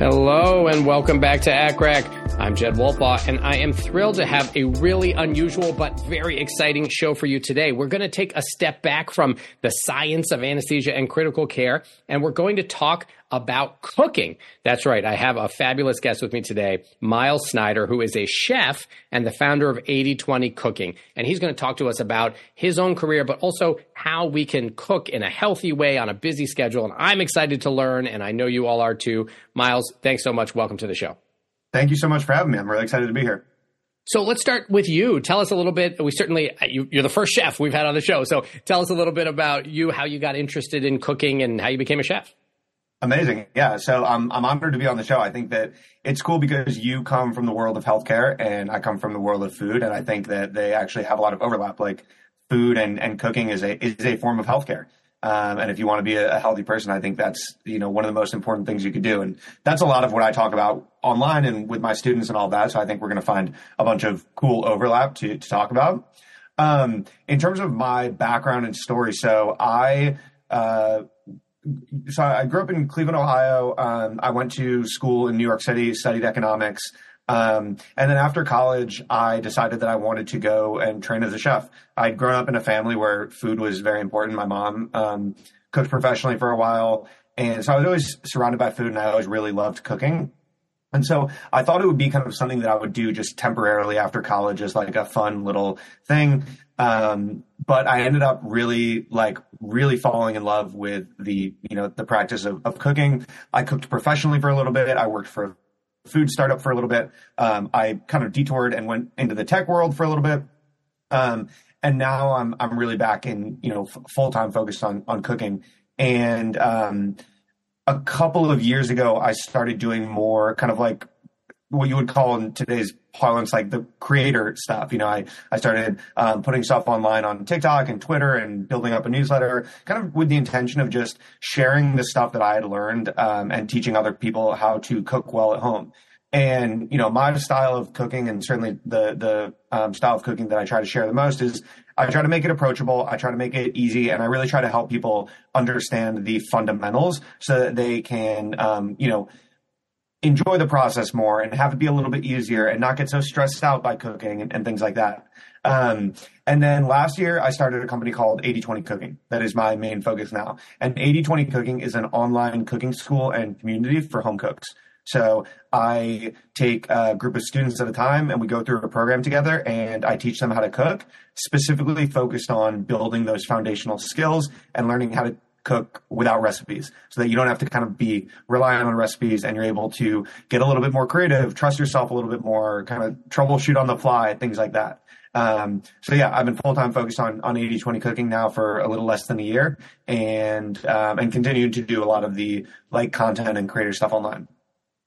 Hello and welcome back to ACCRAC. I'm Jed Wolpaw and I am thrilled to have a really unusual but very exciting show for you today. We're going to take a step back from the science of anesthesia and critical care and we're going to talk about cooking. That's right. I have a fabulous guest with me today, Myles Snider, who is a chef and the founder of 80/20 Cooking. And he's going to talk to us about his own career, but also how we can cook in a healthy way on a busy schedule. And I'm excited to learn, and I know you all are too. Miles, thanks so much. Welcome to the show. Thank you so much for having me. I'm really excited to be here. So let's start with you. Tell us a little bit. We certainly, uh, you, are the first chef we've had on the show. So tell us a little bit about you, how you got interested in cooking, and how you became a chef. Amazing. Yeah. So I'm, I'm honored to be on the show. I think that it's cool because you come from the world of healthcare and I come from the world of food. And I think that they actually have a lot of overlap. Like food and, and cooking is a, is a form of healthcare. Um, and if you want to be a, a, healthy person, I think that's, you know, one of the most important things you could do. And that's a lot of what I talk about online and with my students and all that. So I think we're going to find a bunch of cool overlap to, to talk about. Um, in terms of my background and story, so I, uh, so I grew up in Cleveland, Ohio. Um, I went to school in New York City, studied economics. Um, and then after college, I decided that I wanted to go and train as a chef. I'd grown up in a family where food was very important. My mom um, cooked professionally for a while. And so I was always surrounded by food and I always really loved cooking. And so I thought it would be kind of something that I would do just temporarily after college as like a fun little thing. Um, but I ended up really like really falling in love with the, you know, the practice of, of cooking. I cooked professionally for a little bit. I worked for food startup for a little bit. Um, I kind of detoured and went into the tech world for a little bit. Um, and now I'm, I'm really back in, you know, f- full time focused on, on cooking. And, um, a couple of years ago, I started doing more kind of like what you would call in today's parlance like the creator stuff. You know, I, I started um, putting stuff online on TikTok and Twitter and building up a newsletter kind of with the intention of just sharing the stuff that I had learned um, and teaching other people how to cook well at home. And, you know, my style of cooking and certainly the, the um, style of cooking that I try to share the most is I try to make it approachable. I try to make it easy and I really try to help people understand the fundamentals so that they can, um, you know, enjoy the process more and have it be a little bit easier and not get so stressed out by cooking and, and things like that. Um, and then last year I started a company called 80/20 Cooking. That is my main focus now. And 80/20 Cooking is an online cooking school and community for home cooks. So I take a group of students at a time and we go through a program together and I teach them how to cook, specifically focused on building those foundational skills and learning how to cook without recipes so that you don't have to kind of be relying on recipes and you're able to get a little bit more creative, trust yourself a little bit more, kind of troubleshoot on the fly, things like that. Um, so yeah, I've been full time focused on, on 80 20 cooking now for a little less than a year and, um, and continue to do a lot of the like content and creator stuff online.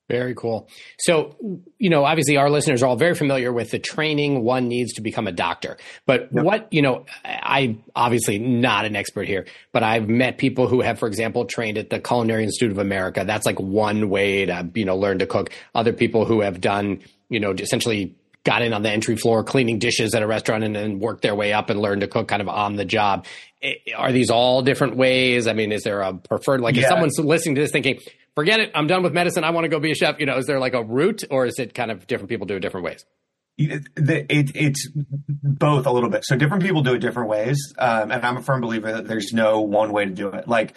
Very cool. So, you know, obviously our listeners are all very familiar with the training one needs to become a doctor. But yep. what, you know, I obviously not an expert here, but I've met people who have, for example, trained at the Culinary Institute of America. That's like one way to, you know, learn to cook. Other people who have done, you know, essentially got in on the entry floor cleaning dishes at a restaurant and then worked their way up and learned to cook kind of on the job. Eh, are these all different ways? I mean, is there a preferred, like yeah. if someone's listening to this thinking, forget it. I'm done with medicine. I want to go be a chef. You know, is there like a route or is it kind of different people do it different ways? It, it, it's both a little bit. So different people do it different ways. Um, and I'm a firm believer that there's no one way to do it. Like,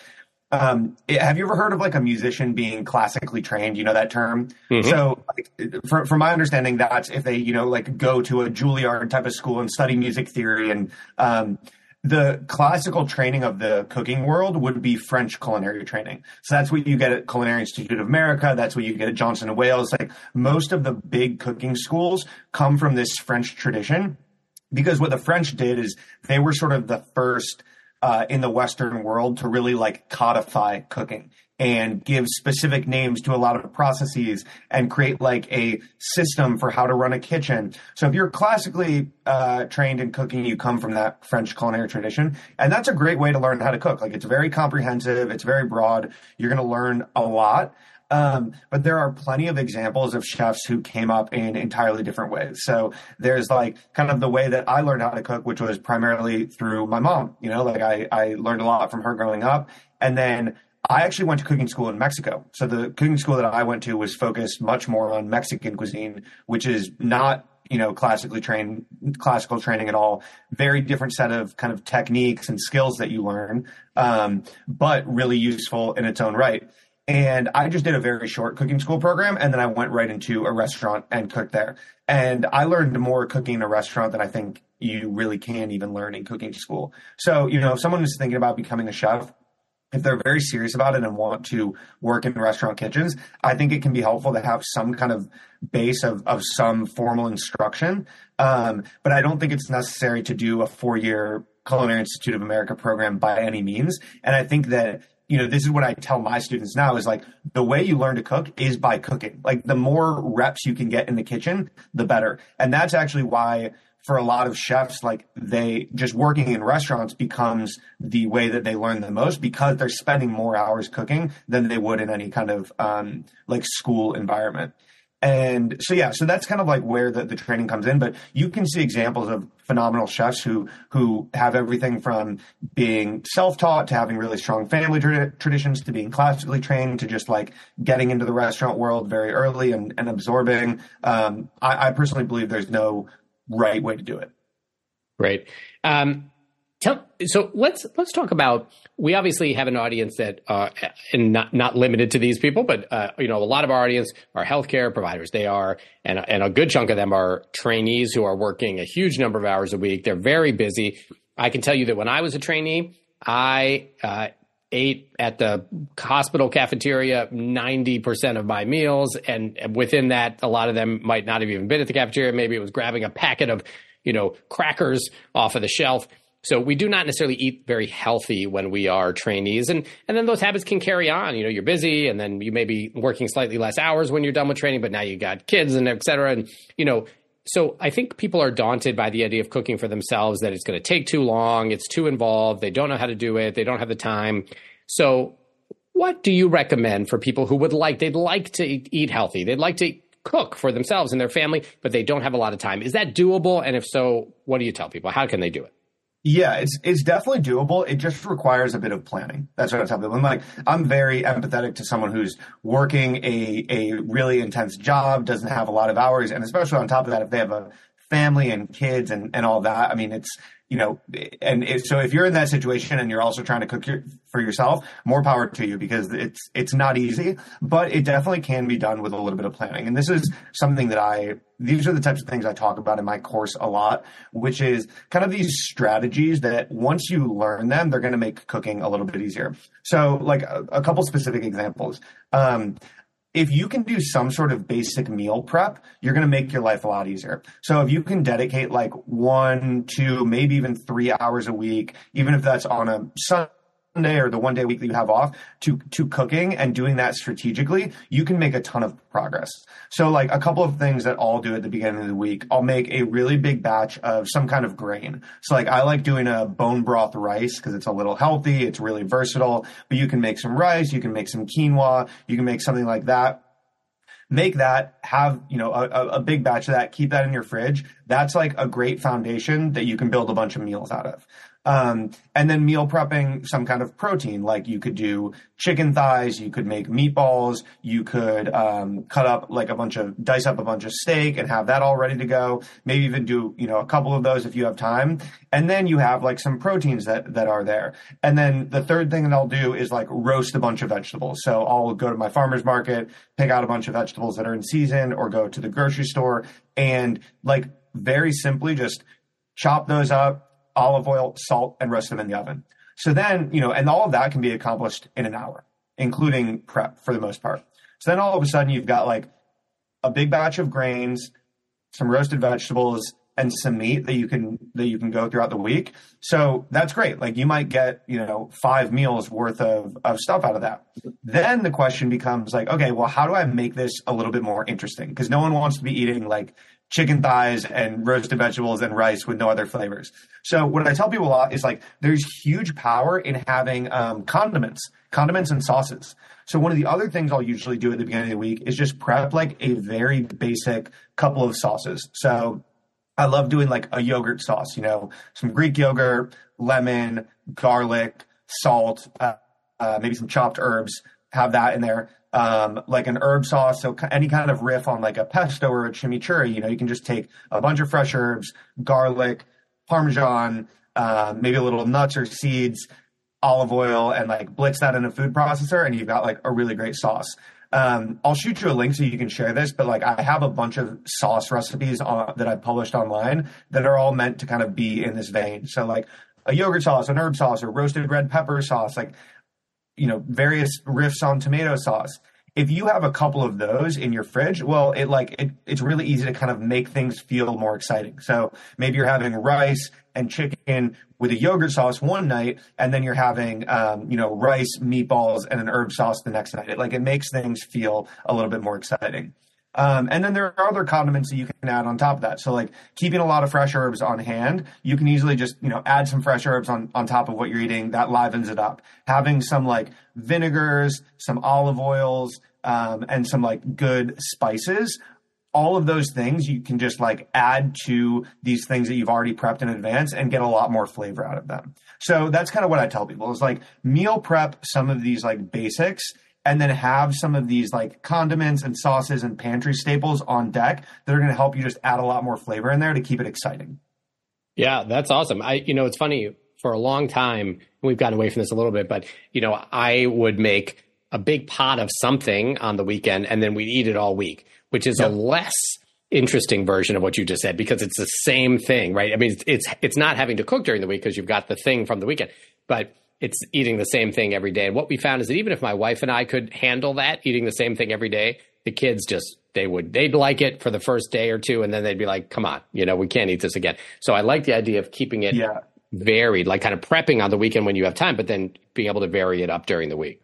um, have you ever heard of like a musician being classically trained? You know that term. Mm-hmm. So, like, for, from my understanding, that's if they, you know, like go to a Juilliard type of school and study music theory and, um, the classical training of the cooking world would be French culinary training. So that's what you get at Culinary Institute of America. That's what you get at Johnson and Wales. Like most of the big cooking schools come from this French tradition because what the French did is they were sort of the first uh, in the Western world to really like codify cooking and give specific names to a lot of processes and create like a system for how to run a kitchen. So if you're classically uh, trained in cooking, you come from that French culinary tradition, and that's a great way to learn how to cook. Like it's very comprehensive, it's very broad. You're going to learn a lot. Um, but there are plenty of examples of chefs who came up in entirely different ways. So there's like kind of the way that I learned how to cook, which was primarily through my mom. You know, like I, I learned a lot from her growing up. And then I actually went to cooking school in Mexico. So the cooking school that I went to was focused much more on Mexican cuisine, which is not you know classically trained classical training at all very different set of kind of techniques and skills that you learn um, but really useful in its own right and i just did a very short cooking school program and then i went right into a restaurant and cooked there and i learned more cooking in a restaurant than i think you really can even learn in cooking school so you know if someone is thinking about becoming a chef if they're very serious about it and want to work in restaurant kitchens, I think it can be helpful to have some kind of base of, of some formal instruction. Um, but I don't think it's necessary to do a four year Culinary Institute of America program by any means. And I think that you know, this is what I tell my students now is like the way you learn to cook is by cooking. Like the more reps you can get in the kitchen, the better. And that's actually why for a lot of chefs, like they just working in restaurants becomes the way that they learn the most because they're spending more hours cooking than they would in any kind of um, like school environment. And so yeah, so that's kind of like where the, the training comes in. But you can see examples of phenomenal chefs who who have everything from being self-taught to having really strong family tra- traditions to being classically trained to just like getting into the restaurant world very early and, and absorbing. Um, I, I personally believe there's no right way to do it. Right. Um, tell, so let's let's talk about. We obviously have an audience that, uh, and not not limited to these people, but uh, you know, a lot of our audience are healthcare providers. They are, and and a good chunk of them are trainees who are working a huge number of hours a week. They're very busy. I can tell you that when I was a trainee, I uh, ate at the hospital cafeteria 90% of my meals. And within that, a lot of them might not have even been at the cafeteria. Maybe it was grabbing a packet of, you know, crackers off of the shelf. So we do not necessarily eat very healthy when we are trainees. And, and then those habits can carry on. You know, you're busy and then you may be working slightly less hours when you're done with training, but now you got kids and et cetera. And, you know, so I think people are daunted by the idea of cooking for themselves, that it's going to take too long, it's too involved, they don't know how to do it, they don't have the time. So what do you recommend for people who would like, they'd like to eat healthy, they'd like to cook for themselves and their family, but they don't have a lot of time? Is that doable? And if so, what do you tell people? How can they do it? Yeah, it's it's definitely doable. It just requires a bit of planning. That's what I tell people. I'm like, I'm very empathetic to someone who's working a a really intense job, doesn't have a lot of hours, and especially on top of that, if they have a family and kids and, and all that. I mean, it's, you know, and it, so if you're in that situation and you're also trying to cook your, for yourself, more power to you because it's, it's not easy, but it definitely can be done with a little bit of planning. And this is something that I, these are the types of things I talk about in my course a lot, which is kind of these strategies that once you learn them, they're going to make cooking a little bit easier. So like a, a couple specific examples. Um, if you can do some sort of basic meal prep, you're going to make your life a lot easier. So if you can dedicate like one, two, maybe even three hours a week, even if that's on a Sunday day or the one day a week that you have off to to cooking and doing that strategically, you can make a ton of progress. So like a couple of things that I'll do at the beginning of the week, I'll make a really big batch of some kind of grain. So like I like doing a bone broth rice because it's a little healthy, it's really versatile, but you can make some rice, you can make some quinoa, you can make something like that make that have you know a, a, big batch of that keep that in your fridge that's like a great foundation that you can build a bunch of meals out of um, and then meal prepping some kind of protein, like you could do chicken thighs, you could make meatballs, you could um, cut up like a bunch of dice up a bunch of steak and have that all ready to go. Maybe even do you know a couple of those if you have time. And then you have like some proteins that that are there. And then the third thing that I'll do is like roast a bunch of vegetables. So I'll go to my farmer's market, pick out a bunch of vegetables that are in season, or go to the grocery store and like very simply just chop those up olive oil, salt, and roast them in the oven. So then, you know, and all of that can be accomplished in an hour, including prep for the most part. So then all of a sudden you've got like a big batch of grains, some roasted vegetables, and some meat that you can that you can go throughout the week. So that's great. Like you might get, you know, five meals worth of, of stuff out of that. Then the question becomes like, okay, well, how do I make this a little bit more interesting? Because no one wants to be eating like chicken thighs and roasted vegetables and rice with no other flavors. So what I tell people a lot is like there's huge power in having um, condiments, condiments and sauces. So one of the other things I'll usually do at the beginning of the week is just prep like a very basic couple of sauces. So I love doing like a yogurt sauce, you know, some Greek yogurt, lemon, garlic, salt, uh, uh, maybe some chopped herbs. Have that in there. Um, like an herb sauce. So any kind of riff on like a pesto or a chimichurri, you know, you can just take a bunch of fresh herbs, garlic, parmesan, uh, maybe a little nuts or seeds, olive oil, and like blitz that in a food processor, and you've got like a really great sauce. Um, I'll shoot you a link so you can share this, but like I have a bunch of sauce recipes on, that I've published online that are all meant to kind of be in this vein. So like a yogurt sauce, an herb sauce, or roasted red pepper sauce, like you know various riffs on tomato sauce if you have a couple of those in your fridge, well, it like it, it's really easy to kind of make things feel more exciting. So maybe you're having rice and chicken with a yogurt sauce one night, and then you're having um, you know rice, meatballs, and an herb sauce the next night. It like it makes things feel a little bit more exciting. Um, and then there are other condiments that you can add on top of that. So like keeping a lot of fresh herbs on hand, you can easily just, you know, add some fresh herbs on, on top of what you're eating. That livens it up. Having some like vinegars, some olive oils, um, and some like good spices all of those things you can just like add to these things that you've already prepped in advance and get a lot more flavor out of them. So that's kind of what I tell people is like meal prep some of these like basics and then have some of these like condiments and sauces and pantry staples on deck that are going to help you just add a lot more flavor in there to keep it exciting. Yeah, that's awesome. I, you know, it's funny for a long time, we've gotten away from this a little bit, but you know, I would make a big pot of something on the weekend and then we'd eat it all week, which is yep. a less interesting version of what you just said because it's the same thing, right? I mean, it's, it's, it's not having to cook during the week because you've got the thing from the weekend, but it's eating the same thing every day. And what we found is that even if my wife and I could handle that, eating the same thing every day, the kids just they would they'd like it for the first day or two, and then they'd be like, "Come on, you know, we can't eat this again." So I like the idea of keeping it yeah. varied, like kind of prepping on the weekend when you have time, but then being able to vary it up during the week.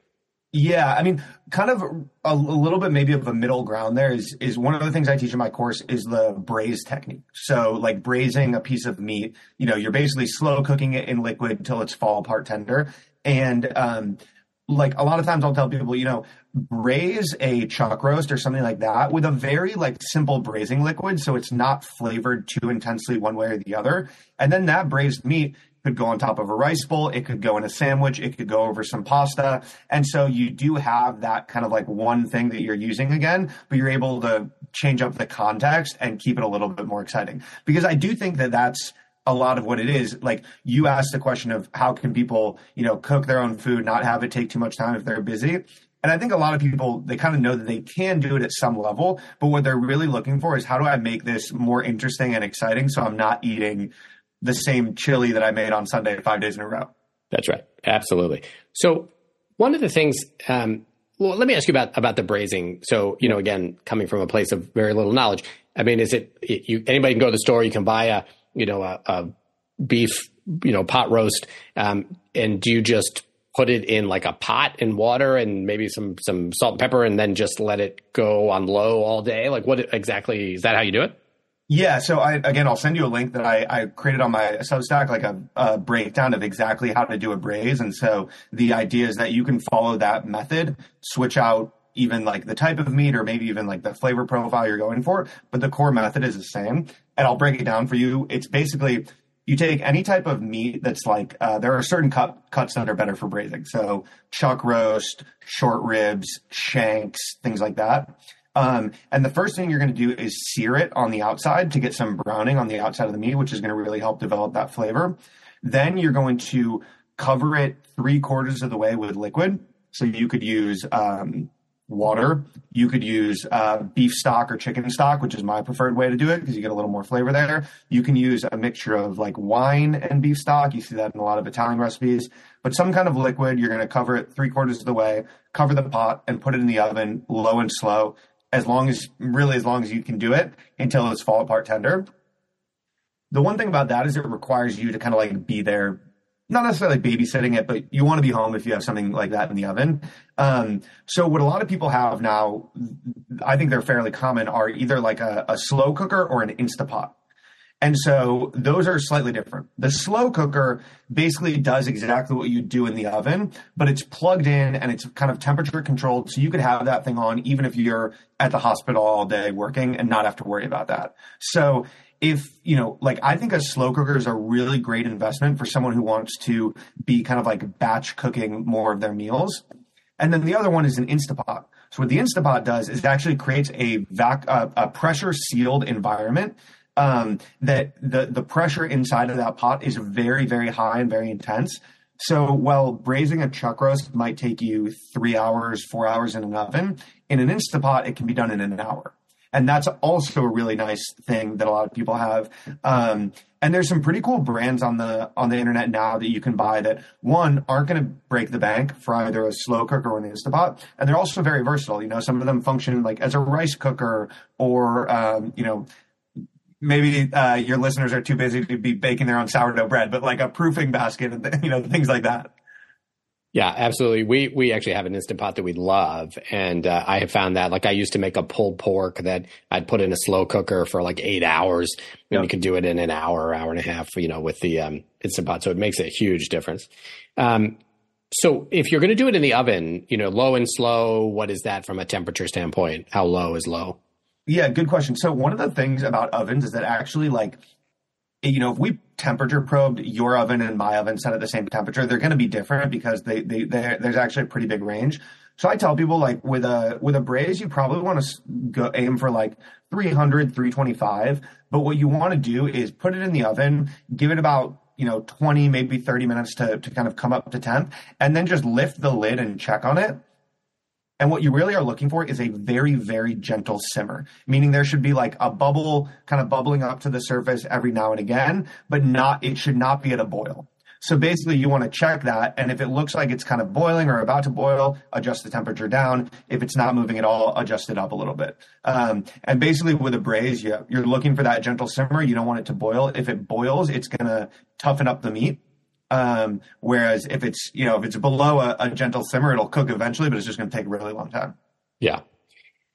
Yeah, I mean, kind of a, a, little bit maybe of a middle ground there is is one of the things I teach in my course is the braise technique. So like braising a piece of meat, you know, you're basically slow cooking it in liquid until it's fall apart tender. And um, like a lot of times I'll tell people, you know, braise a chuck roast or something like that with a very like simple braising liquid so it's not flavored too intensely one way or the other. And then that braised meat could go on top of a rice bowl, it could go in a sandwich, it could go over some pasta. And so you do have that kind of like one thing that you're using again, but you're able to change up the context and keep it a little bit more exciting. Because I do think that that's a lot of what it is. Like you asked the question of how can people, you know, cook their own food, not have it take too much time if they're busy. And I think a lot of people, they kind of know that they can do it at some level, but what they're really looking for is how do I make this more interesting and exciting so I'm not eating the same chili that I made on Sunday five days in a row. That's right. Absolutely. So one of the things, um, well, let me ask you about about the braising. So you know, again, coming from a place of very little knowledge, I mean, is it, you anybody can go to the store, you can buy a you know a, a beef you know pot roast, um, and do you just put it in like a pot in water and maybe some some salt and pepper, and then just let it go on low all day? Like, what exactly is that? How you do it? Yeah, so I again, I'll send you a link that I, I created on my Substack, like a, a, breakdown of exactly how to do a braise. And so the idea is that you can follow that method, switch out even like the type of meat or maybe even like the flavor profile you're going for, but the core method is the same. And I'll break it down for you. It's basically you take any type of meat that's like uh, there are certain cut, cuts that are better for braising. So chuck roast, short ribs, shanks, things like that um, and the first thing you're going to do is sear it on the outside to get some browning on the outside of the meat, which is going to really help develop that flavor. Then you're going to cover it three quarters of the way with liquid. So you could use um, water. You could use uh, beef stock or chicken stock, which is my preferred way to do it because you get a little more flavor there. You can use a mixture of like wine and beef stock. You see that in a lot of Italian recipes. But some kind of liquid, you're going to cover it three quarters of the way, cover the pot, and put it in the oven low and slow as long as really as long as you can do it until it's fall apart tender. The one thing about that is it requires you to kind of like be there, not necessarily babysitting it, but you want to be home if you have something like that in the oven. Um, so what a lot of people have now, I think they're fairly common, are either like a, a slow cooker or an Instapot. And so those are slightly different. The slow cooker basically does exactly what you do in the oven, but it's plugged in and it's kind of temperature controlled. So you could have that thing on even if you're at the hospital all day working and not have to worry about that. So if, you know, like I think a slow cooker is a really great investment for someone who wants to be kind of like batch cooking more of their meals. And then the other one is an Instapot. So what the Instapot does is it actually creates a vac, a pressure sealed environment um, that the the pressure inside of that pot is very very high and very intense. So while braising a chuck roast might take you three hours, four hours in an oven, in an Instapot it can be done in an hour. And that's also a really nice thing that a lot of people have. Um, and there's some pretty cool brands on the on the internet now that you can buy that one aren't going to break the bank for either a slow cooker or an Instapot, and they're also very versatile. You know, some of them function like as a rice cooker or um, you know maybe uh, your listeners are too busy to be baking their own sourdough bread, but like a proofing basket and you know things like that. Yeah, absolutely. We we actually have an instant pot that we love, and uh, I have found that like I used to make a pulled pork that I'd put in a slow cooker for like eight hours, and yep. you could do it in an hour, hour and a half, you know, with the um, instant pot. So it makes a huge difference. Um, so if you're going to do it in the oven, you know, low and slow, what is that from a temperature standpoint? How low is low? Yeah, good question. So one of the things about ovens is that actually like you know, if we temperature probed your oven and my oven set at the same temperature, they're going to be different because they, they, there's actually a pretty big range. So I tell people like with a with a braise, you probably want to go aim for like 300, 325. But what you want to do is put it in the oven, give it about you know 20, maybe 30 minutes to to kind of come up to temp, and then just lift the lid and check on it and what you really are looking for is a very, very gentle simmer, meaning there should be like a bubble kind of bubbling up to the surface every now and again, but not, it should not be at a boil. So basically you want to check that. And if it looks like it's kind of boiling or about to boil, adjust the temperature down. If it's not moving at all, adjust it up a little bit. Um, and basically with a braise, you, you're looking for that gentle simmer. You don't want it to boil. If it boils, it's going to toughen up the meat um, whereas if it's you know if it's below a, a gentle simmer, it'll cook eventually, but it's just going to take a really long time. Yeah.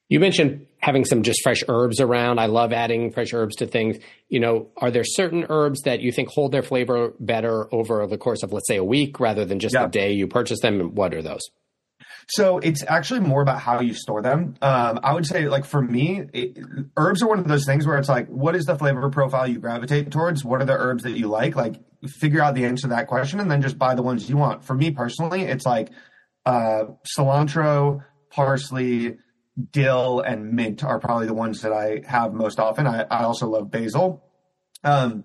You mentioned having some just fresh herbs around. I love adding fresh herbs to things. You know, are there certain herbs that you think hold their flavor better over the course of, let's say, a week rather than just yeah. the day you purchase them? And what are those? So it's actually more about how you store them. Um, I would say, like for me, it, herbs are one of those things where it's like, what is the flavor profile you gravitate towards? What are the herbs that you like? Like, figure out the answer to that question, and then just buy the ones you want. For me personally, it's like uh, cilantro, parsley, dill, and mint are probably the ones that I have most often. I, I also love basil. Um,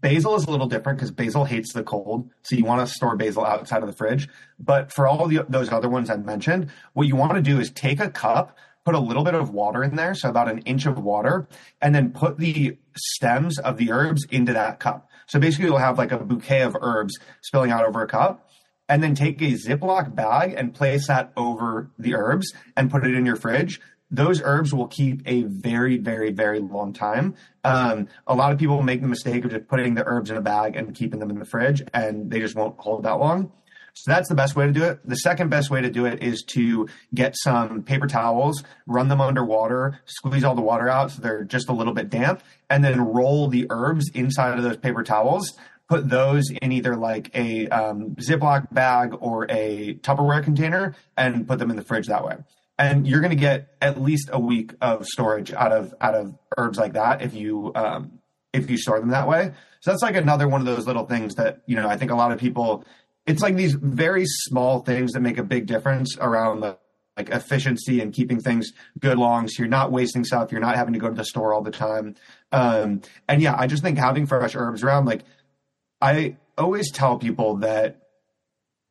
Basil is a little different because basil hates the cold. So you want to store basil outside of the fridge. But for all the, those other ones I mentioned, what you want to do is take a cup, put a little bit of water in there, so about an inch of water, and then put the stems of the herbs into that cup. So basically, you'll have like a bouquet of herbs spilling out over a cup. And then take a Ziploc bag and place that over the herbs and put it in your fridge those herbs will keep a very, very, very long time. Um, a lot of people make the mistake of just putting the herbs in a bag and keeping them in the fridge, and they just won't hold that long. So that's the best way to do it. The second best way to do it is to get some paper towels, run them under water, squeeze all the water out so they're just a little bit damp, and then roll the herbs inside of those paper towels. Put those in either like a um, Ziploc bag or a Tupperware container and put them in the fridge that way and you're going to get at least a week of storage out of out of herbs like that if you um, if you store them that way. So that's like another one of those little things that you know I think a lot of people. It's like these very small things that make a big difference around the like efficiency and keeping things good long. So you're not wasting stuff. You're not having to go to the store all the time. Um, and yeah, I just think having fresh herbs around, like I always tell people that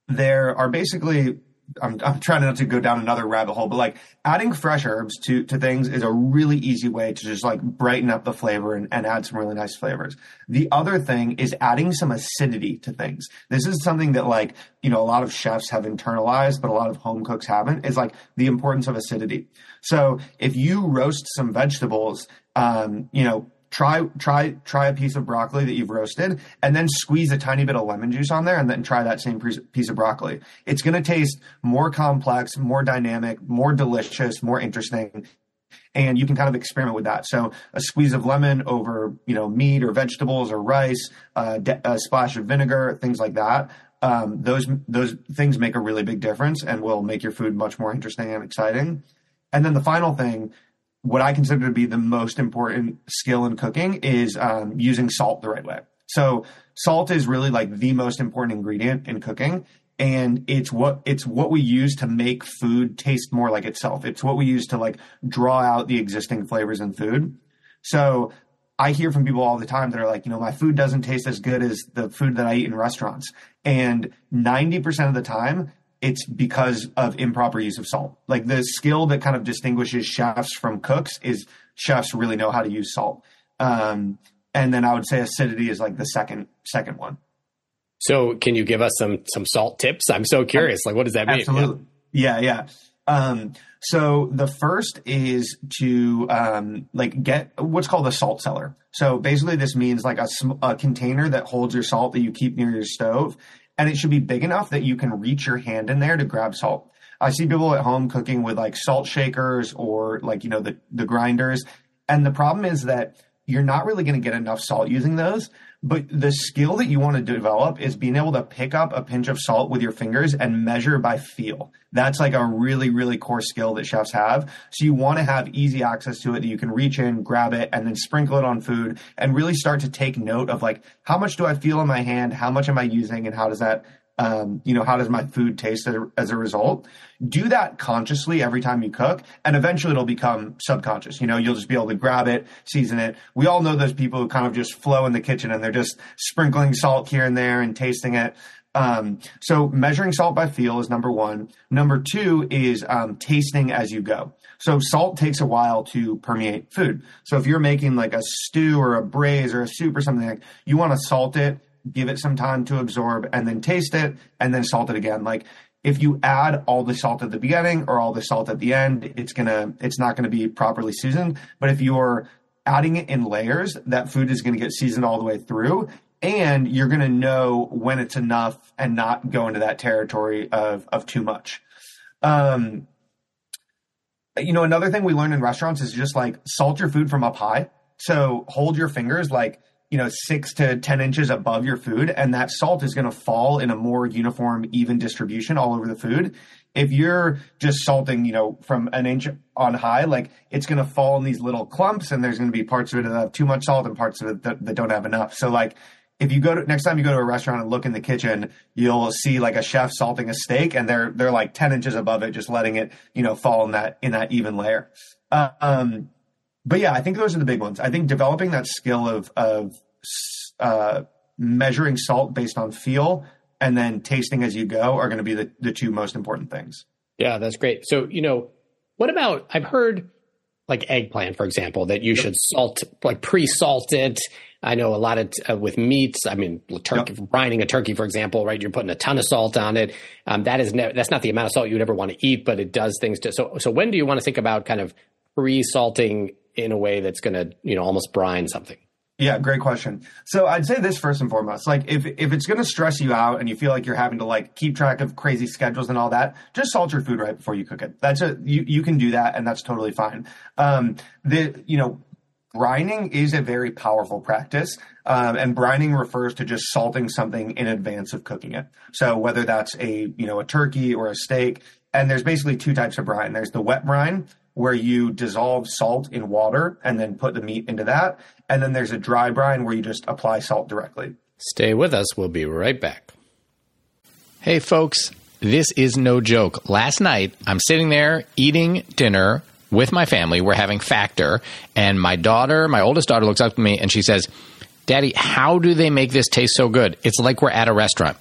there are basically I'm, I'm trying not to go down another rabbit hole, but like adding fresh herbs to, to things is a really easy way to just like brighten up the flavor and, and add some really nice flavors. The other thing is adding some acidity to things. This is something that like, you know, a lot of chefs have internalized, but a lot of home cooks haven't is like the importance of acidity. So if you roast some vegetables, um, you know, try try try a piece of broccoli that you've roasted and then squeeze a tiny bit of lemon juice on there and then try that same piece of broccoli it's going to taste more complex more dynamic more delicious more interesting and you can kind of experiment with that. So a squeeze of lemon over, you know, meat or vegetables or rice, uh, de- a splash of vinegar, things like that. Um, those those things make a really big difference and will make your food much more interesting and exciting. And then the final thing, what I consider to be the most important skill in cooking, is um, using salt the right way. So salt is really like the most important ingredient in cooking and it's what it's what we use to make food taste more like itself. It's what we use to like draw out the existing flavors in food. So I hear from people all the time that are like, you know, my food doesn't taste as good as the food that I eat in restaurants. And 90% of the time, it's because of improper use of salt. Like the skill that kind of distinguishes chefs from cooks is chefs really know how to use salt. Um, and then I would say acidity is like the second second one. So, can you give us some some salt tips? I'm so curious. Like, what does that mean? Absolutely. Yeah, yeah. yeah. Um, so the first is to um, like get what's called a salt cellar. So basically, this means like a, a container that holds your salt that you keep near your stove, and it should be big enough that you can reach your hand in there to grab salt. I see people at home cooking with like salt shakers or like you know the the grinders, and the problem is that you're not really going to get enough salt using those. But the skill that you want to develop is being able to pick up a pinch of salt with your fingers and measure by feel. That's like a really, really core skill that chefs have. So you want to have easy access to it that you can reach in, grab it, and then sprinkle it on food and really start to take note of like, how much do I feel in my hand? How much am I using? And how does that um, you know, how does my food taste as a result? Do that consciously every time you cook, and eventually it'll become subconscious. You know, you'll just be able to grab it, season it. We all know those people who kind of just flow in the kitchen and they're just sprinkling salt here and there and tasting it. Um, so measuring salt by feel is number one. Number two is um, tasting as you go. So salt takes a while to permeate food. So if you're making like a stew or a braise or a soup or something like, you want to salt it give it some time to absorb, and then taste it, and then salt it again. Like if you add all the salt at the beginning or all the salt at the end, it's gonna it's not gonna be properly seasoned. But if you're adding it in layers, that food is gonna get seasoned all the way through. And you're gonna know when it's enough and not go into that territory of of too much. Um, you know, another thing we learn in restaurants is just like salt your food from up high. So hold your fingers like you know, six to 10 inches above your food, and that salt is going to fall in a more uniform, even distribution all over the food. If you're just salting, you know, from an inch on high, like it's going to fall in these little clumps, and there's going to be parts of it that have too much salt and parts of it that, that don't have enough. So, like, if you go to next time you go to a restaurant and look in the kitchen, you'll see like a chef salting a steak, and they're they're like 10 inches above it, just letting it, you know, fall in that in that even layer. Uh, um, but yeah, I think those are the big ones. I think developing that skill of of uh, measuring salt based on feel and then tasting as you go are going to be the, the two most important things. Yeah, that's great. So, you know, what about I've heard like eggplant, for example, that you yep. should salt, like pre-salt it. I know a lot of uh, with meats. I mean, turkey, yep. brining a turkey, for example, right? You're putting a ton of salt on it. Um, that is ne- that's not the amount of salt you would ever want to eat, but it does things to. So, so when do you want to think about kind of pre-salting in a way that's going to, you know, almost brine something? Yeah, great question. So I'd say this first and foremost, like if if it's going to stress you out and you feel like you're having to like keep track of crazy schedules and all that, just salt your food right before you cook it. That's a you you can do that and that's totally fine. Um, the you know brining is a very powerful practice, um, and brining refers to just salting something in advance of cooking it. So whether that's a you know a turkey or a steak, and there's basically two types of brine. There's the wet brine, where you dissolve salt in water and then put the meat into that. And then there's a dry brine where you just apply salt directly. Stay with us. We'll be right back. Hey, folks, this is no joke. Last night, I'm sitting there eating dinner with my family. We're having Factor. And my daughter, my oldest daughter, looks up to me and she says, Daddy, how do they make this taste so good? It's like we're at a restaurant.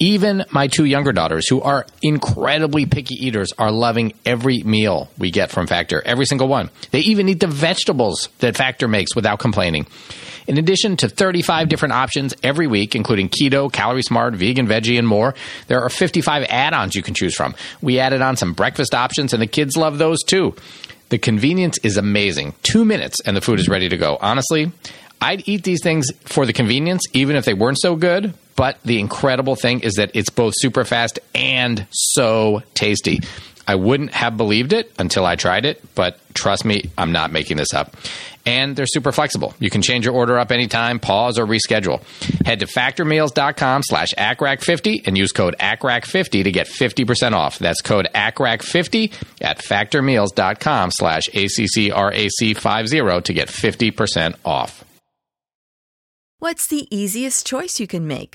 Even my two younger daughters, who are incredibly picky eaters, are loving every meal we get from Factor, every single one. They even eat the vegetables that Factor makes without complaining. In addition to 35 different options every week, including keto, calorie smart, vegan, veggie, and more, there are 55 add ons you can choose from. We added on some breakfast options, and the kids love those too. The convenience is amazing. Two minutes, and the food is ready to go. Honestly, I'd eat these things for the convenience, even if they weren't so good. But the incredible thing is that it's both super fast and so tasty. I wouldn't have believed it until I tried it, but trust me, I'm not making this up. And they're super flexible. You can change your order up anytime, pause, or reschedule. Head to factormeals.com slash ACCRAC50 and use code ACCRAC50 to get 50% off. That's code ACCRAC50 at factormeals.com slash ACCRAC50 to get 50% off. What's the easiest choice you can make?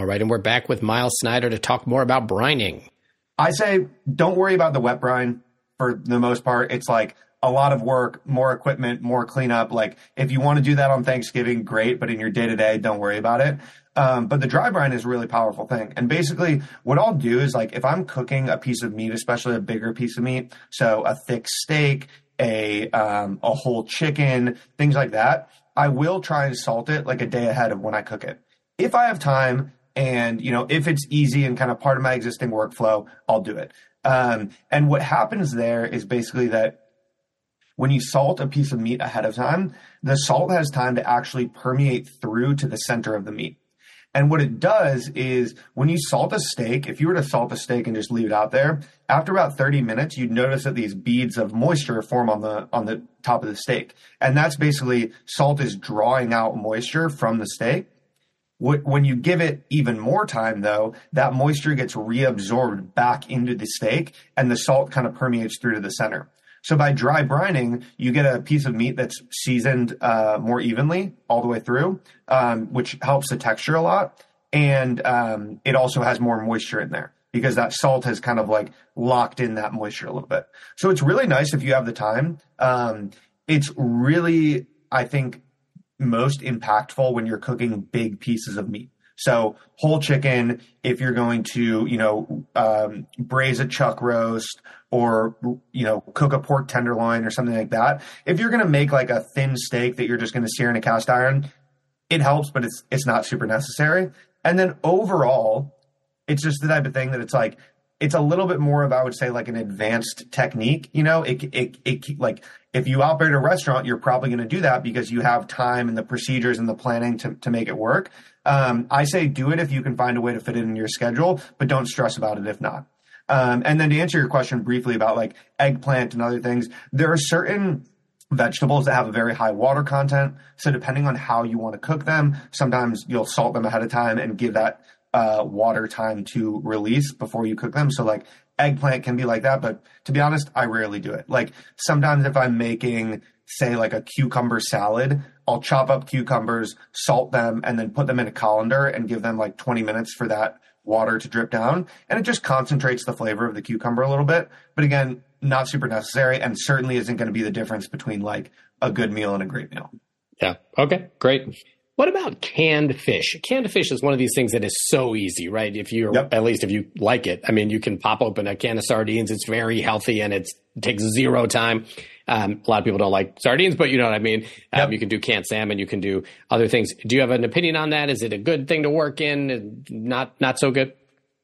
All right, and we're back with Myles Snider to talk more about brining. I say don't worry about the wet brine for the most part. It's like a lot of work, more equipment, more cleanup. Like if you want to do that on Thanksgiving, great, but in your day to day, don't worry about it. Um, but the dry brine is a really powerful thing. And basically, what I'll do is like if I'm cooking a piece of meat, especially a bigger piece of meat, so a thick steak, a um, a whole chicken, things like that, I will try and salt it like a day ahead of when I cook it. If I have time, and you know if it's easy and kind of part of my existing workflow i'll do it. Um, and what happens there is basically that when you salt a piece of meat ahead of time the salt has time to actually permeate through to the center of the meat. And what it does is when you salt a steak if you were to salt a steak and just leave it out there after about 30 minutes you'd notice that these beads of moisture form on the on the top of the steak. And that's basically salt is drawing out moisture from the steak when you give it even more time, though, that moisture gets reabsorbed back into the steak and the salt kind of permeates through to the center. So by dry brining, you get a piece of meat that's seasoned uh, more evenly all the way through, um, which helps the texture a lot. And um, it also has more moisture in there because that salt has kind of like locked in that moisture a little bit. So it's really nice if you have the time. Um, it's really, I think, most impactful when you're cooking big pieces of meat. So whole chicken, if you're going to, you know, um, braise a chuck roast or, you know, cook a pork tenderloin or something like that. If you're going to make like a thin steak that you're just going to sear in a cast iron, it helps, but it's, it's not super necessary. And then overall, it's just the type of thing that it's like, it's a little bit more of, I would say, like an advanced technique. You know, it, it, it, like if you operate a restaurant, you're probably going to do that because you have time and the procedures and the planning to, to make it work. Um, I say do it if you can find a way to fit it in your schedule, but don't stress about it if not. Um, and then to answer your question briefly about like eggplant and other things, there are certain vegetables that have a very high water content. So depending on how you want to cook them, sometimes you'll salt them ahead of time and give that uh, water time to release before you cook them. So like eggplant can be like that, but to be honest, I rarely do it. Like sometimes if I'm making, say, like a cucumber salad, I'll chop up cucumbers, salt them, and then put them in a colander and give them like 20 minutes for that water to drip down. And it just concentrates the flavor of the cucumber a little bit. But again, not super necessary and certainly isn't going to be the difference between like a good meal and a great meal. Yeah. Okay. Great. What about canned fish? Canned fish is one of these things that is so easy, right? If you, yep. at least if you like it, I mean, you can pop open a can of sardines. It's very healthy and it takes zero time. Um, a lot of people don't like sardines, but you know what I mean. Um, yep. You can do canned salmon. You can do other things. Do you have an opinion on that? Is it a good thing to work in? Not not so good.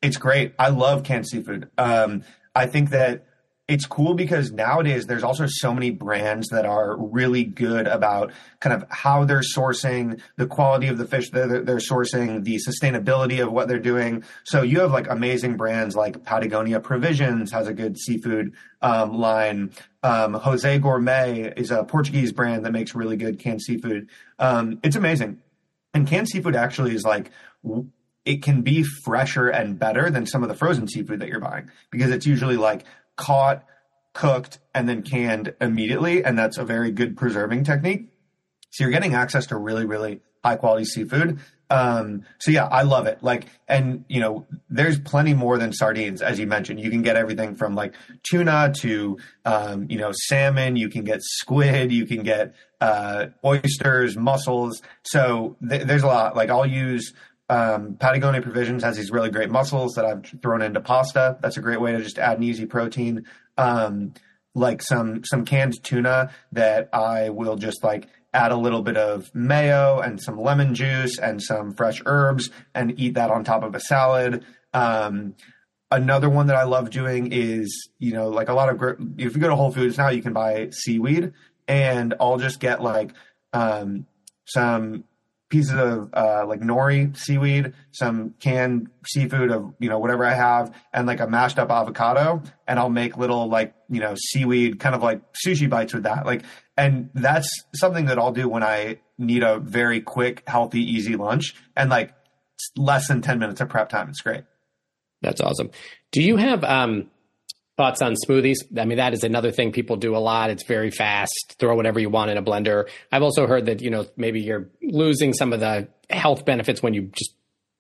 It's great. I love canned seafood. Um, I think that it's cool because nowadays there's also so many brands that are really good about kind of how they're sourcing the quality of the fish that they're, sourcing the sustainability of what they're doing. So you have like amazing brands like patagonia provisions has a good seafood um, line. Um, jose gourmet is a portuguese brand that makes really good canned seafood. Um, it's amazing. And canned seafood actually is like it can be fresher and better than some of the frozen seafood that you're buying because it's usually like caught cooked, and then canned immediately. And that's a very good preserving technique. So you're getting access to really, really high quality seafood. Um, so yeah, I love it. Like, and you know, there's plenty more than sardines, as you mentioned. You can get everything from like tuna to, um, you know, salmon. You can get squid. You can get uh, oysters, mussels. So th- there's a lot. Like, I'll use um, Patagonia Provisions has these really great mussels that I've thrown into pasta. That's a great way to just add an easy protein. Um, like some some canned tuna that I will just like add a little bit of mayo and some lemon juice and some fresh herbs and eat that on top of a salad. Um, another one that I love doing is, you know, like a lot of, if you go to Whole Foods now, you can buy seaweed and I'll just get like, um, some pieces of uh, like nori seaweed, some canned seafood of you know whatever I have, and like a mashed up avocado, and I'll make little like you know seaweed kind of like sushi bites with that. Like, and that's something that I'll do when I need a very quick, healthy, easy lunch, and like less than ten minutes of prep time. It's great. That's awesome. Do you have um Thoughts on smoothies? I mean, that is another thing people do a lot. It's very fast. Throw whatever you want in a blender. I've also heard that, you know, maybe you're losing some of the health benefits when you just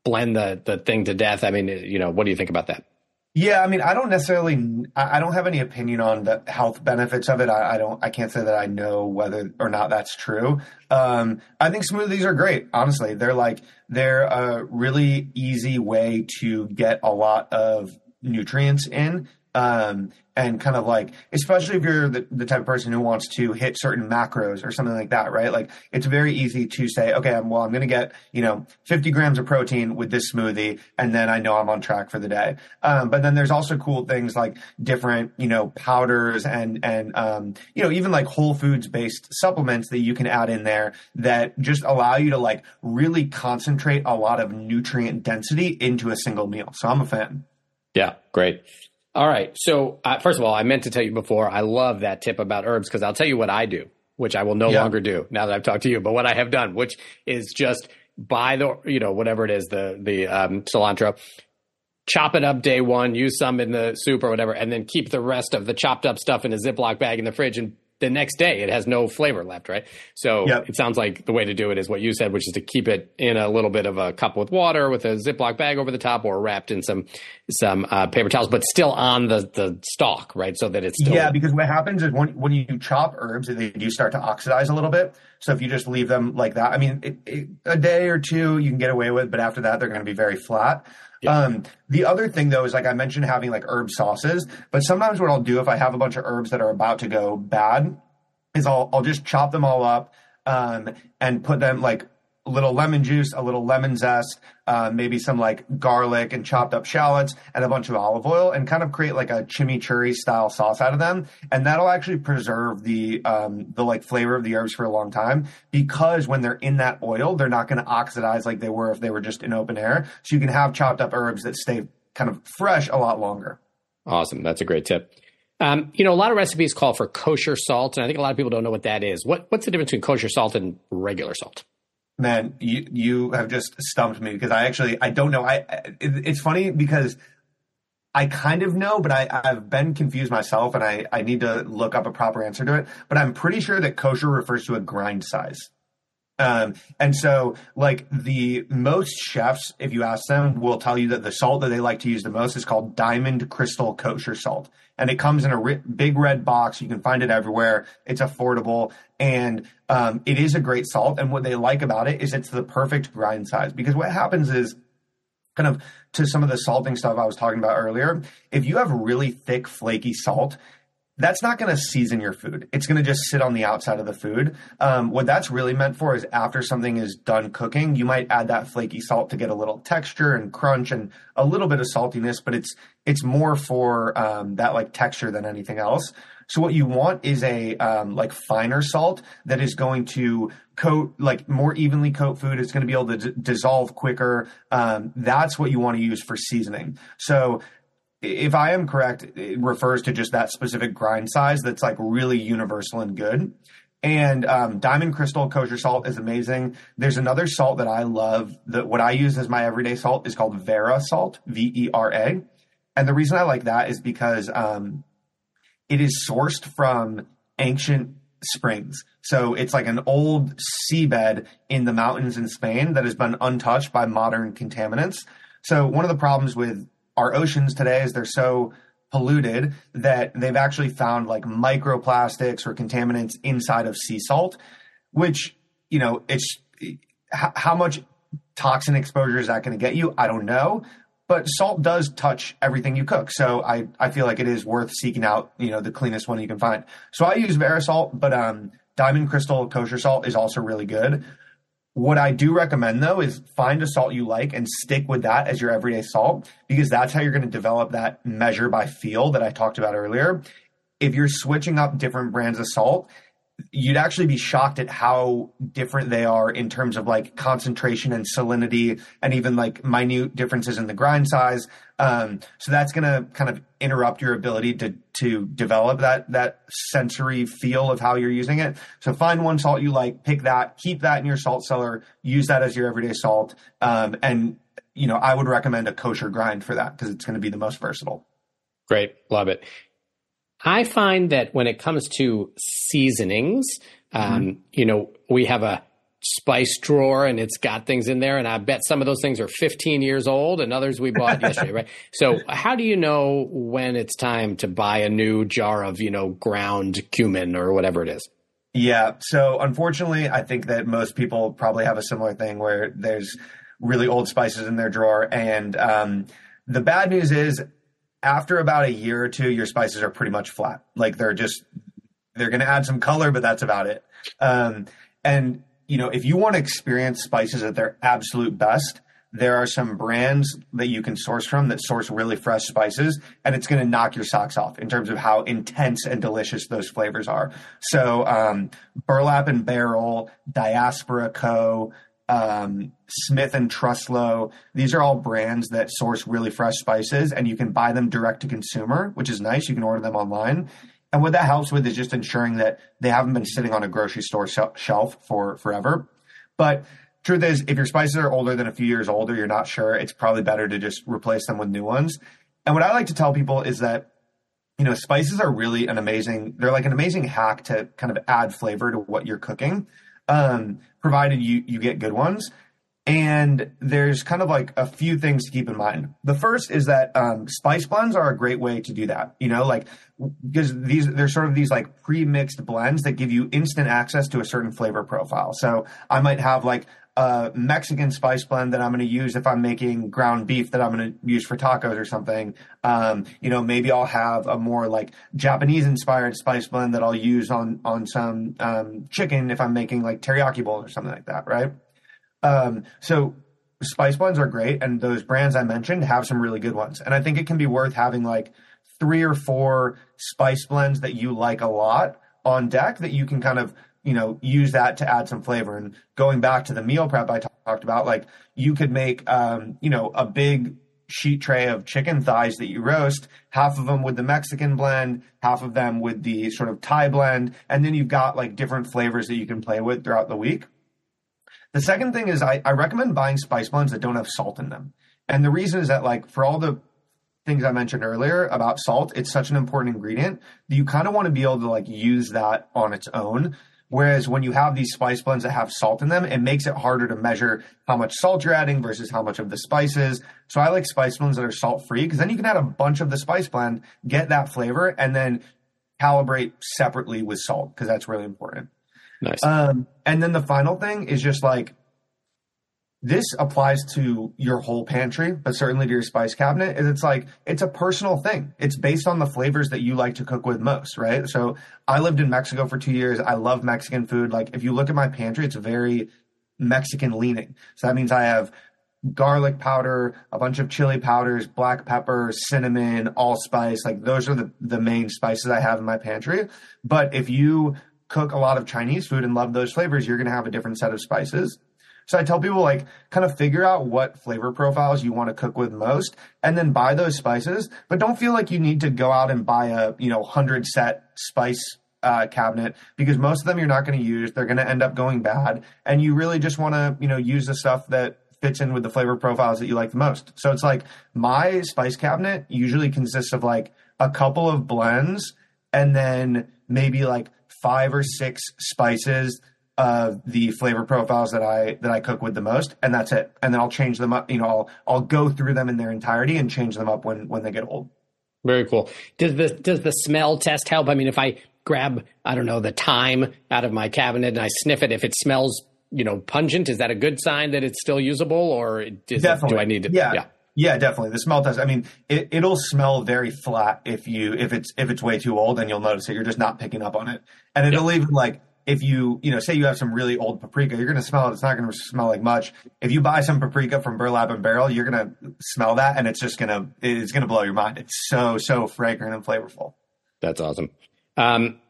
blend the, the thing to death. I mean, you know, what do you think about that? Yeah, I mean, I don't necessarily, I don't have any opinion on the health benefits of it. I, I don't, I can't say that I know whether or not that's true. Um, I think smoothies are great. Honestly, they're like, they're a really easy way to get a lot of nutrients in um, and kind of like, especially if you're the, the, type of person who wants to hit certain macros or something like that, right? Like it's very easy to say, okay, I'm, well, I'm going to get, you know, 50 grams of protein with this smoothie. And then I know I'm on track for the day. Um, but then there's also cool things like different, you know, powders and, and, um, you know, even like whole foods based supplements that you can add in there that just allow you to like really concentrate a lot of nutrient density into a single meal. So I'm a fan. Yeah, great. All right. So, uh, first of all, I meant to tell you before, I love that tip about herbs because I'll tell you what I do, which I will no yeah. longer do now that I've talked to you, but what I have done, which is just buy the, you know, whatever it is, the, the um, cilantro, chop it up day one, use some in the soup or whatever, and then keep the rest of the chopped up stuff in a Ziploc bag in the fridge and the next day it has no flavor left, right? So yep. it sounds like the way to do it is what you said, which is to keep it in a little bit of a cup with water with a Ziploc bag over the top or wrapped in some some uh, paper towels, but still on the the stalk, right? So that it's still yeah. Because what happens is when when you chop herbs, they do start to oxidize a little bit. So if you just leave them like that, I mean, it, it, a day or two you can get away with, but after that they're going to be very flat. Um, the other thing though is like I mentioned having like herb sauces, but sometimes what I'll do if I have a bunch of herbs that are about to go bad is I'll I'll just chop them all up um, and put them like a little lemon juice, a little lemon zest, uh, maybe some like garlic and chopped up shallots and a bunch of olive oil and kind of create like a chimichurri style sauce out of them. And that'll actually preserve the, um, the like flavor of the herbs for a long time because when they're in that oil, they're not going to oxidize like they were if they were just in open air. So you can have chopped up herbs that stay kind of fresh a lot longer. Awesome. That's a great tip. Um, you know, a lot of recipes call for kosher salt, and I think a lot of people don't know what that is. What, what's the difference between kosher salt and regular salt? Man, you you have just stumped me because I actually I don't know. I it, it's funny because I kind of know, but I I've been confused myself, and I I need to look up a proper answer to it. But I'm pretty sure that kosher refers to a grind size. Um, and so, like the most chefs, if you ask them, will tell you that the salt that they like to use the most is called Diamond Crystal Kosher Salt, and it comes in a big red box. You can find it everywhere. It's affordable, and um, it is a great salt. And what they like about it is it's the perfect grind size because what happens is kind of to some of the salting stuff I was talking about earlier. If you have really thick, flaky salt, that's not going to season your food. It's going to just sit on the outside of the food. Um, what that's really meant for is after something is done cooking, you might add that flaky salt to get a little texture and crunch and a little bit of saltiness, but it's it's more for um, that like texture than anything else. So what you want is a um, like finer salt that is going to coat like more evenly coat food. It's going to be able to d- dissolve quicker. Um, that's what you want to use for seasoning. So if I am correct, it refers to just that specific grind size that's like really universal and good. And um, Diamond Crystal kosher salt is amazing. There's another salt that I love. That what I use as my everyday salt is called Vera salt, V E R A. And the reason I like that is because um, it is sourced from ancient springs. So it's like an old seabed in the mountains in Spain that has been untouched by modern contaminants. So one of the problems with our oceans today is they're so polluted that they've actually found like microplastics or contaminants inside of sea salt, which, you know, it's how much toxin exposure is that going to get you? I don't know. But salt does touch everything you cook. So I, I feel like it is worth seeking out, you know, the cleanest one you can find. So I use Verisalt, but um, Diamond Crystal kosher salt is also really good. What I do recommend though is find a salt you like and stick with that as your everyday salt because that's how you're going to develop that measure by feel that I talked about earlier. If you're switching up different brands of salt, you'd actually be shocked at how different they are in terms of like concentration and salinity and even like minute differences in the grind size. Um, so that's going to kind of interrupt your ability to to develop that that sensory feel of how you're using it. So find one salt you like, pick that, keep that in your salt cellar, use that as your everyday salt, um, and you know I would recommend a kosher grind for that because it's going to be the most versatile. Great, love it. I find that when it comes to seasonings, um, mm-hmm. you know, we have a spice drawer and it's got things in there and i bet some of those things are 15 years old and others we bought yesterday right so how do you know when it's time to buy a new jar of you know ground cumin or whatever it is yeah so unfortunately i think that most people probably have a similar thing where there's really old spices in their drawer and um, the bad news is after about a year or two your spices are pretty much flat like they're just they're going to add some color but that's about it um, and you know, if you want to experience spices at their absolute best, there are some brands that you can source from that source really fresh spices, and it's going to knock your socks off in terms of how intense and delicious those flavors are. So, um, Burlap and Barrel, Diaspora Co., um, Smith and Truslow, these are all brands that source really fresh spices, and you can buy them direct to consumer, which is nice. You can order them online. And what that helps with is just ensuring that they haven't been sitting on a grocery store shelf for forever. But truth is, if your spices are older than a few years old or you're not sure, it's probably better to just replace them with new ones. And what I like to tell people is that, you know, spices are really an amazing, they're like an amazing hack to kind of add flavor to what you're cooking, um, provided you, you get good ones. And there's kind of like a few things to keep in mind. The first is that um, spice blends are a great way to do that. You know, like because these they're sort of these like pre-mixed blends that give you instant access to a certain flavor profile. So I might have like a Mexican spice blend that I'm going to use if I'm making ground beef that I'm going to use for tacos or something. Um, you know, maybe I'll have a more like Japanese inspired spice blend that I'll use on on some um, chicken if I'm making like teriyaki bowl or something like that, right? Um, so spice blends are great, and those brands I mentioned have some really good ones. And I think it can be worth having like three or four spice blends that you like a lot on deck that you can kind of you know use that to add some flavor. And going back to the meal prep I t- talked about, like you could make um, you know a big sheet tray of chicken thighs that you roast, half of them with the Mexican blend, half of them with the sort of Thai blend, and then you've got like different flavors that you can play with throughout the week. The second thing is I, I recommend buying spice blends that don't have salt in them. And the reason is that like for all the things I mentioned earlier about salt, it's such an important ingredient that you kind of want to be able to like use that on its own. Whereas when you have these spice blends that have salt in them, it makes it harder to measure how much salt you're adding versus how much of the spices. So I like spice blends that are salt free because then you can add a bunch of the spice blend, get that flavor, and then calibrate separately with salt because that's really important. Nice. Um, and then the final thing is just like this applies to your whole pantry, but certainly to your spice cabinet. Is it's like it's a personal thing. It's based on the flavors that you like to cook with most, right? So I lived in Mexico for two years. I love Mexican food. Like if you look at my pantry, it's very Mexican leaning. So that means I have garlic powder, a bunch of chili powders, black pepper, cinnamon, allspice. Like those are the, the main spices I have in my pantry. But if you cook a lot of Chinese food and love those flavors, you're going to have a different set of spices. So I tell people like kind of figure out what flavor profiles you want to cook with most and then buy those spices, but don't feel like you need to go out and buy a, you know, 100 set spice uh, cabinet because most of them you're not going to use. They're going to end up going bad and you really just want to, you know, use the stuff that fits in with the flavor profiles that you like the most. So it's like my spice cabinet usually consists of like a couple of blends and then maybe like five or six spices of the flavor profiles that I that I cook with the most, and that's it. And then I'll change them up. You know, I'll I'll go through them in their entirety and change them up when when they get old. Very cool. Does the does the smell test help? I mean, if I grab I don't know the thyme out of my cabinet and I sniff it, if it smells you know pungent, is that a good sign that it's still usable, or Definitely. It, do I need to? Yeah. yeah. Yeah, definitely. The smell test. I mean, it, it'll smell very flat if you if it's if it's way too old, and you'll notice that you're just not picking up on it. And it'll yeah. even like if you you know say you have some really old paprika, you're going to smell it. It's not going to smell like much. If you buy some paprika from Burlap and Barrel, you're going to smell that, and it's just going to it's going to blow your mind. It's so so fragrant and flavorful. That's awesome. Um,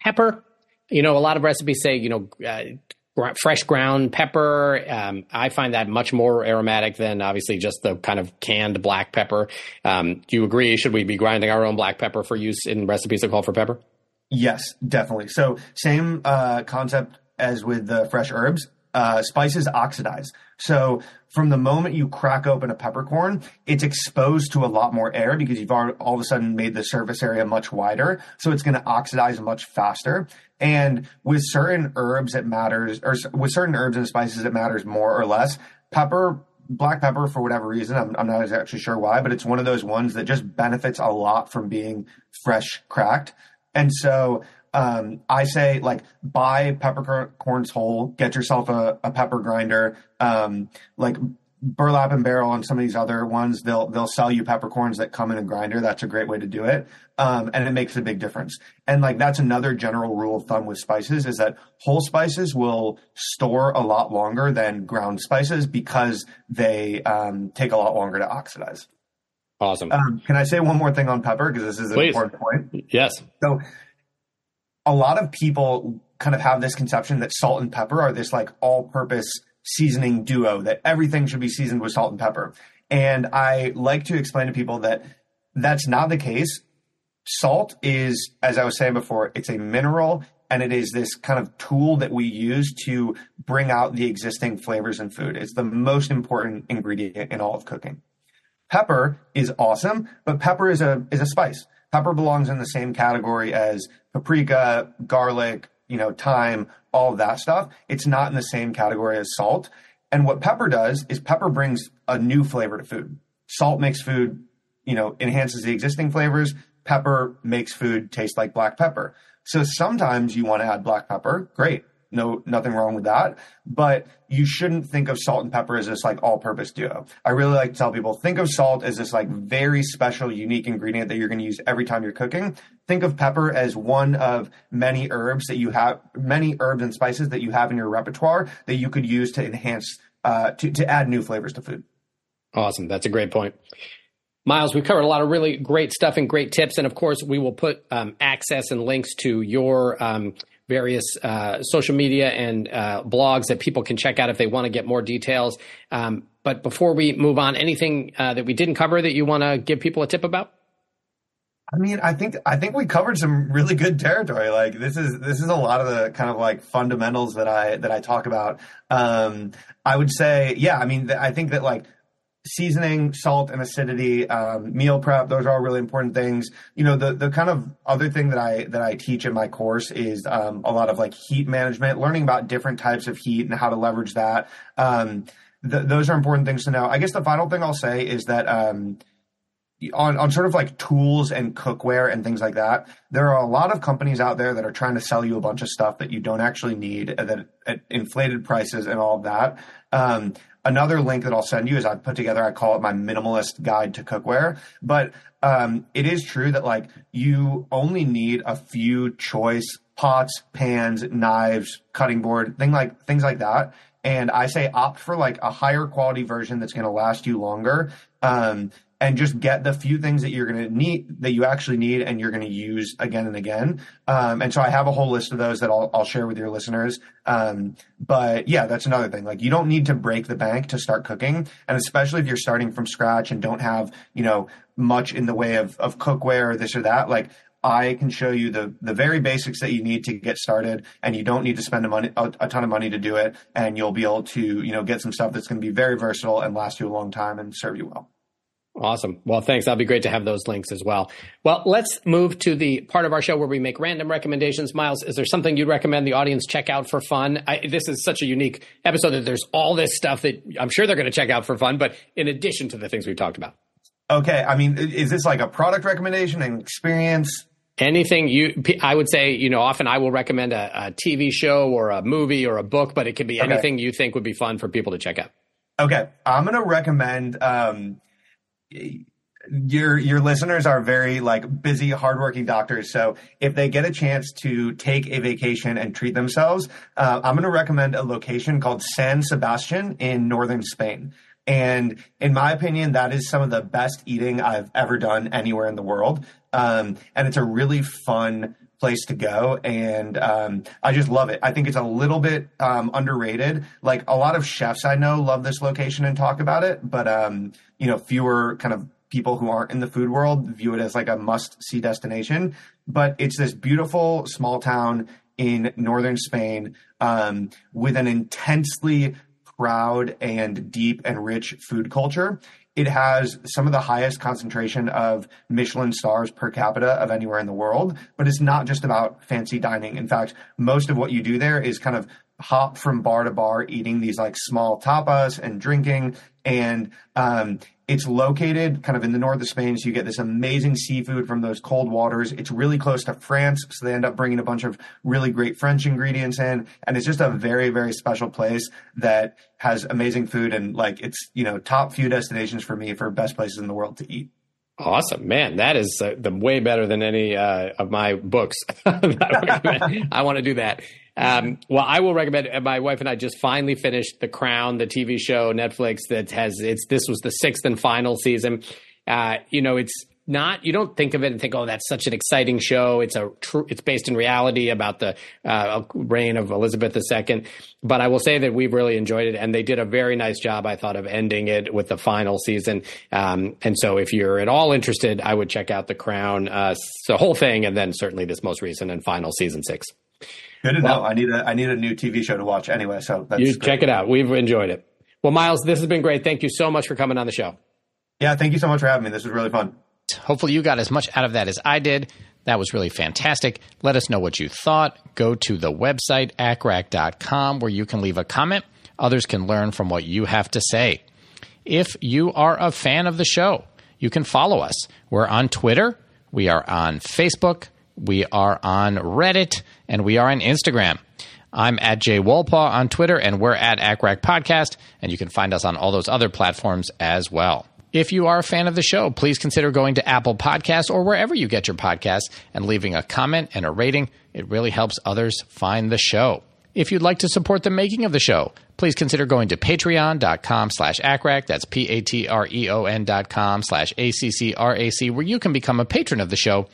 pepper. You know, a lot of recipes say you know uh, fresh ground pepper. Um, I find that much more aromatic than obviously just the kind of canned black pepper. Um, do you agree? Should we be grinding our own black pepper for use in recipes that call for pepper? Yes, definitely. So same uh, concept as with the fresh herbs. Uh, spices oxidize. So from the moment you crack open a peppercorn, it's exposed to a lot more air because you've all, of a sudden made the surface area much wider. So it's going to oxidize much faster. And with certain herbs, it matters, or with certain herbs and spices, it matters more or less. Pepper, black pepper, for whatever reason, I'm, I'm not actually sure why, but it's one of those ones that just benefits a lot from being fresh cracked. And so um, I say like buy peppercorns whole, get yourself a, a pepper grinder. Um, like burlap and barrel and some of these other ones, they'll they'll sell you peppercorns that come in a grinder. That's a great way to do it, um, and it makes a big difference. And like that's another general rule of thumb with spices is that whole spices will store a lot longer than ground spices because they um, take a lot longer to oxidize. Awesome. Um, can I say one more thing on pepper because this is an Please. important point? Yes. So a lot of people kind of have this conception that salt and pepper are this like all-purpose seasoning duo that everything should be seasoned with salt and pepper. And I like to explain to people that that's not the case. Salt is, as I was saying before, it's a mineral and it is this kind of tool that we use to bring out the existing flavors in food. It's the most important ingredient in all of cooking. Pepper is awesome, but pepper is a is a spice. Pepper belongs in the same category as paprika, garlic, you know, thyme, all of that stuff. It's not in the same category as salt. And what pepper does is pepper brings a new flavor to food. Salt makes food, you know, enhances the existing flavors. Pepper makes food taste like black pepper. So sometimes you want to add black pepper. Great no nothing wrong with that. But you shouldn't think of salt and pepper as this like all purpose duo. I really like to tell people think of salt as this like very special unique ingredient that you're going to use every time you're cooking. Think of pepper as one of many herbs that you have many herbs and spices that you have in your repertoire that you could use to enhance uh, to, to add new flavors to food. Awesome. That's a great point Myles, we've covered a lot of really great stuff and great tips. And of course, we will put um, access and links to your um, various uh, social media and uh, blogs that people can check out if they want to get more details. Um, but before we move on, anything uh, that we didn't cover that you want to give people a tip about? I mean, I think I think we covered some really good territory. Like this is this is a lot of the kind of like fundamentals that I that I talk about. Um, I would say, yeah. I mean, I think that like seasoning, salt, and acidity, um, meal prep. Those are all really important things. You know, the the kind of other thing that I that I teach in my course is um, a lot of like heat management, learning about different types of heat and how to leverage that. Um, th- those are important things to know. I guess the final thing I'll say is that um, on, on sort of like tools and cookware and things like that, there are a lot of companies out there that are trying to sell you a bunch of stuff that you don't actually need that at inflated prices and all of that. Another link that I'll send you is I've put together, I call it my minimalist guide to cookware. But um, it is true that like you only need a few choice pots, pans, knives, cutting board, thing like things like that. And I say opt for like a higher quality version that's going to last you longer. Um, and just get the few things that you're going to need that you actually need and you're going to use again and again. Um, and so I have a whole list of those that I'll, I'll share with your listeners. Um, but yeah, that's another thing. Like you don't need to break the bank to start cooking. And especially if you're starting from scratch and don't have, you know, much in the way of, of cookware or this or that, like I can show you the the very basics that you need to get started, and you don't need to spend a, money, a, a, ton of money to do it, and you'll be able to you know get some stuff that's going to be very versatile and last you a long time and serve you well. Awesome. Well, thanks. That'll be great to have those links as well. Well, let's move to the part of our show where we make random recommendations. Myles, is there something you'd recommend the audience check out for fun? I, this is such a unique episode that there's all this stuff that I'm sure they're going to check out for fun, but in addition to the things we've talked about. Okay. I mean, is this like a product recommendation, an experience? Anything you, I would say, you know, often I will recommend a, a TV show or a movie or a book, but it could be anything you think would be fun for people to check out. Okay. I'm going to recommend, um, your your listeners are very like busy hardworking doctors. So if they get a chance to take a vacation and treat themselves uh, i'm going to recommend a location called san sebastian in northern spain. And in my opinion that is some of the best eating i've ever done anywhere in the world. Um, and it's a really fun place to go and um, i just love it. I think it's a little bit um, underrated. Like a lot of chefs i know love this location and talk about it but um, you know fewer kind of people who aren't in the food world view it as like a must see destination. But it's this beautiful small town in northern spain um, with an intensely proud and deep and rich food culture it has some of the highest concentration of Michelin stars per capita of anywhere in the world, but it's not just about fancy dining. In fact, most of what you do there is kind of hop from bar to bar eating these like small tapas and drinking and um, it's located kind of in the north of Spain, so you get this amazing seafood from those cold waters. It's really close to France, so they end up bringing a bunch of really great French ingredients in, and it's just a very, very special place that has amazing food and like it's you know top few destinations for me for best places in the world to eat. Awesome, man! That is uh, the way better than any uh, of my books. I want to do that. Um, well, I will recommend. Uh, my wife and I just finally finished The Crown, the TV show Netflix that has it's. This was the sixth and final season. Uh, you know, it's not you don't think of it and think oh that's such an exciting show it's a it's based in reality about the uh, reign of elizabeth ii but i will say that we've really enjoyed it and they did a very nice job i thought of ending it with the final season um, and so if you're at all interested i would check out the crown uh, the whole thing and then certainly this most recent and final season six good to well, know i need a i need a new tv show to watch anyway so you great. check it out we've enjoyed it well Myles this has been great thank you so much for coming on the show yeah thank you so much for having me this was really fun Hopefully, you got as much out of that as I did. That was really fantastic. Let us know what you thought. Go to the website, accrac.com, where you can leave a comment. Others can learn from what you have to say. If you are a fan of the show, you can follow us. We're on Twitter, we are on Facebook, we are on Reddit, and we are on Instagram. I'm at Jed Wolpaw on Twitter, and we're at ACCRAC Podcast, and you can find us on all those other platforms as well. If you are a fan of the show, please consider going to Apple Podcasts or wherever you get your podcasts and leaving a comment and a rating. It really helps others find the show. If you'd like to support the making of the show, please consider going to patreon.com slash ACCRAC. That's P-A-T-R-E-O-N dot com slash A-C-C-R-A-C, where you can become a patron of the show.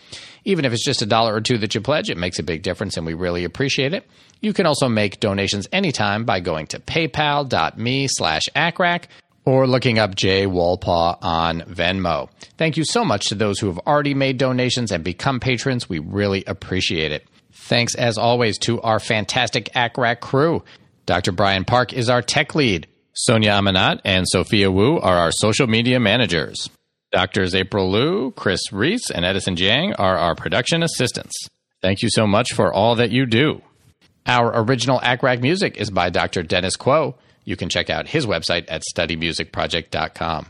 Even if it's just a dollar or two that you pledge, it makes a big difference and we really appreciate it. You can also make donations anytime by going to paypal.me slash ACCRAC or looking up Jed Wolpaw on Venmo. Thank you so much to those who have already made donations and become patrons. We really appreciate it. Thanks, as always, to our fantastic ACCRAC crew. Dr. Brian Park is our tech lead. Sonia Amanat and Sophia Wu are our social media managers. Doctors April Liu, Chris Reese, and Edison Jiang are our production assistants. Thank you so much for all that you do. Our original ACCRAC music is by Dr. Dennis Quo. You can check out his website at studymusicproject.com.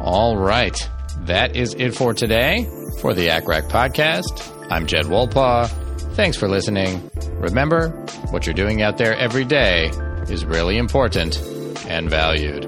All right. That is it for today for the ACCRAC podcast. I'm Jed Wolpaw. Thanks for listening. Remember, what you're doing out there every day is really important and valued.